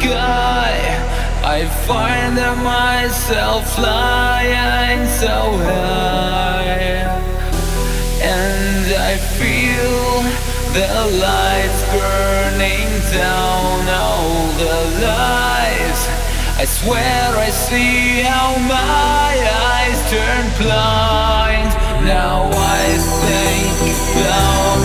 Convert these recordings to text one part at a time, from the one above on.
sky. I find myself flying so high, and I feel the lights burning down all the lights. I swear I see how my eyes turn blind. Now I think about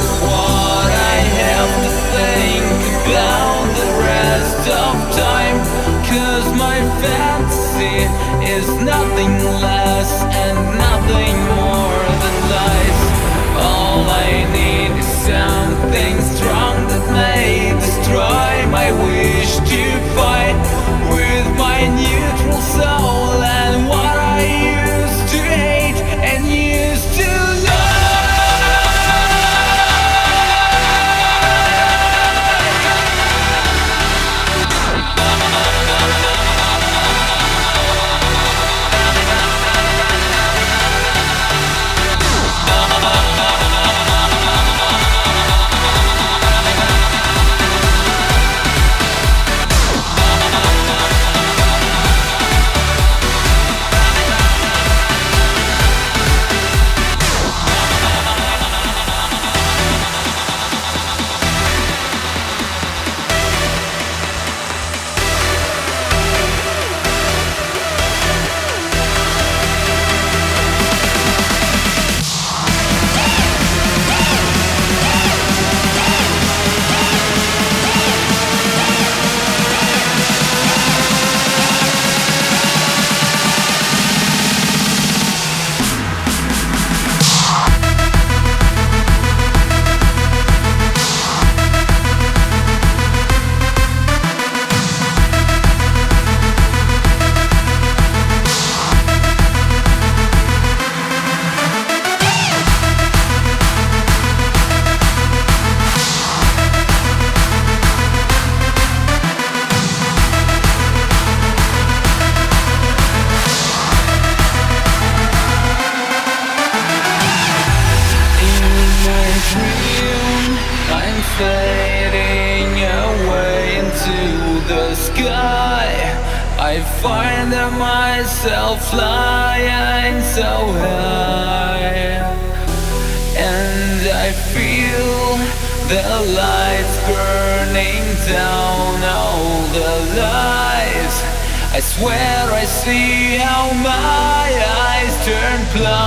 fading away into the sky. I find myself flying so high, and I feel the lights burning down all the lights. I swear I see how my eyes turn blind.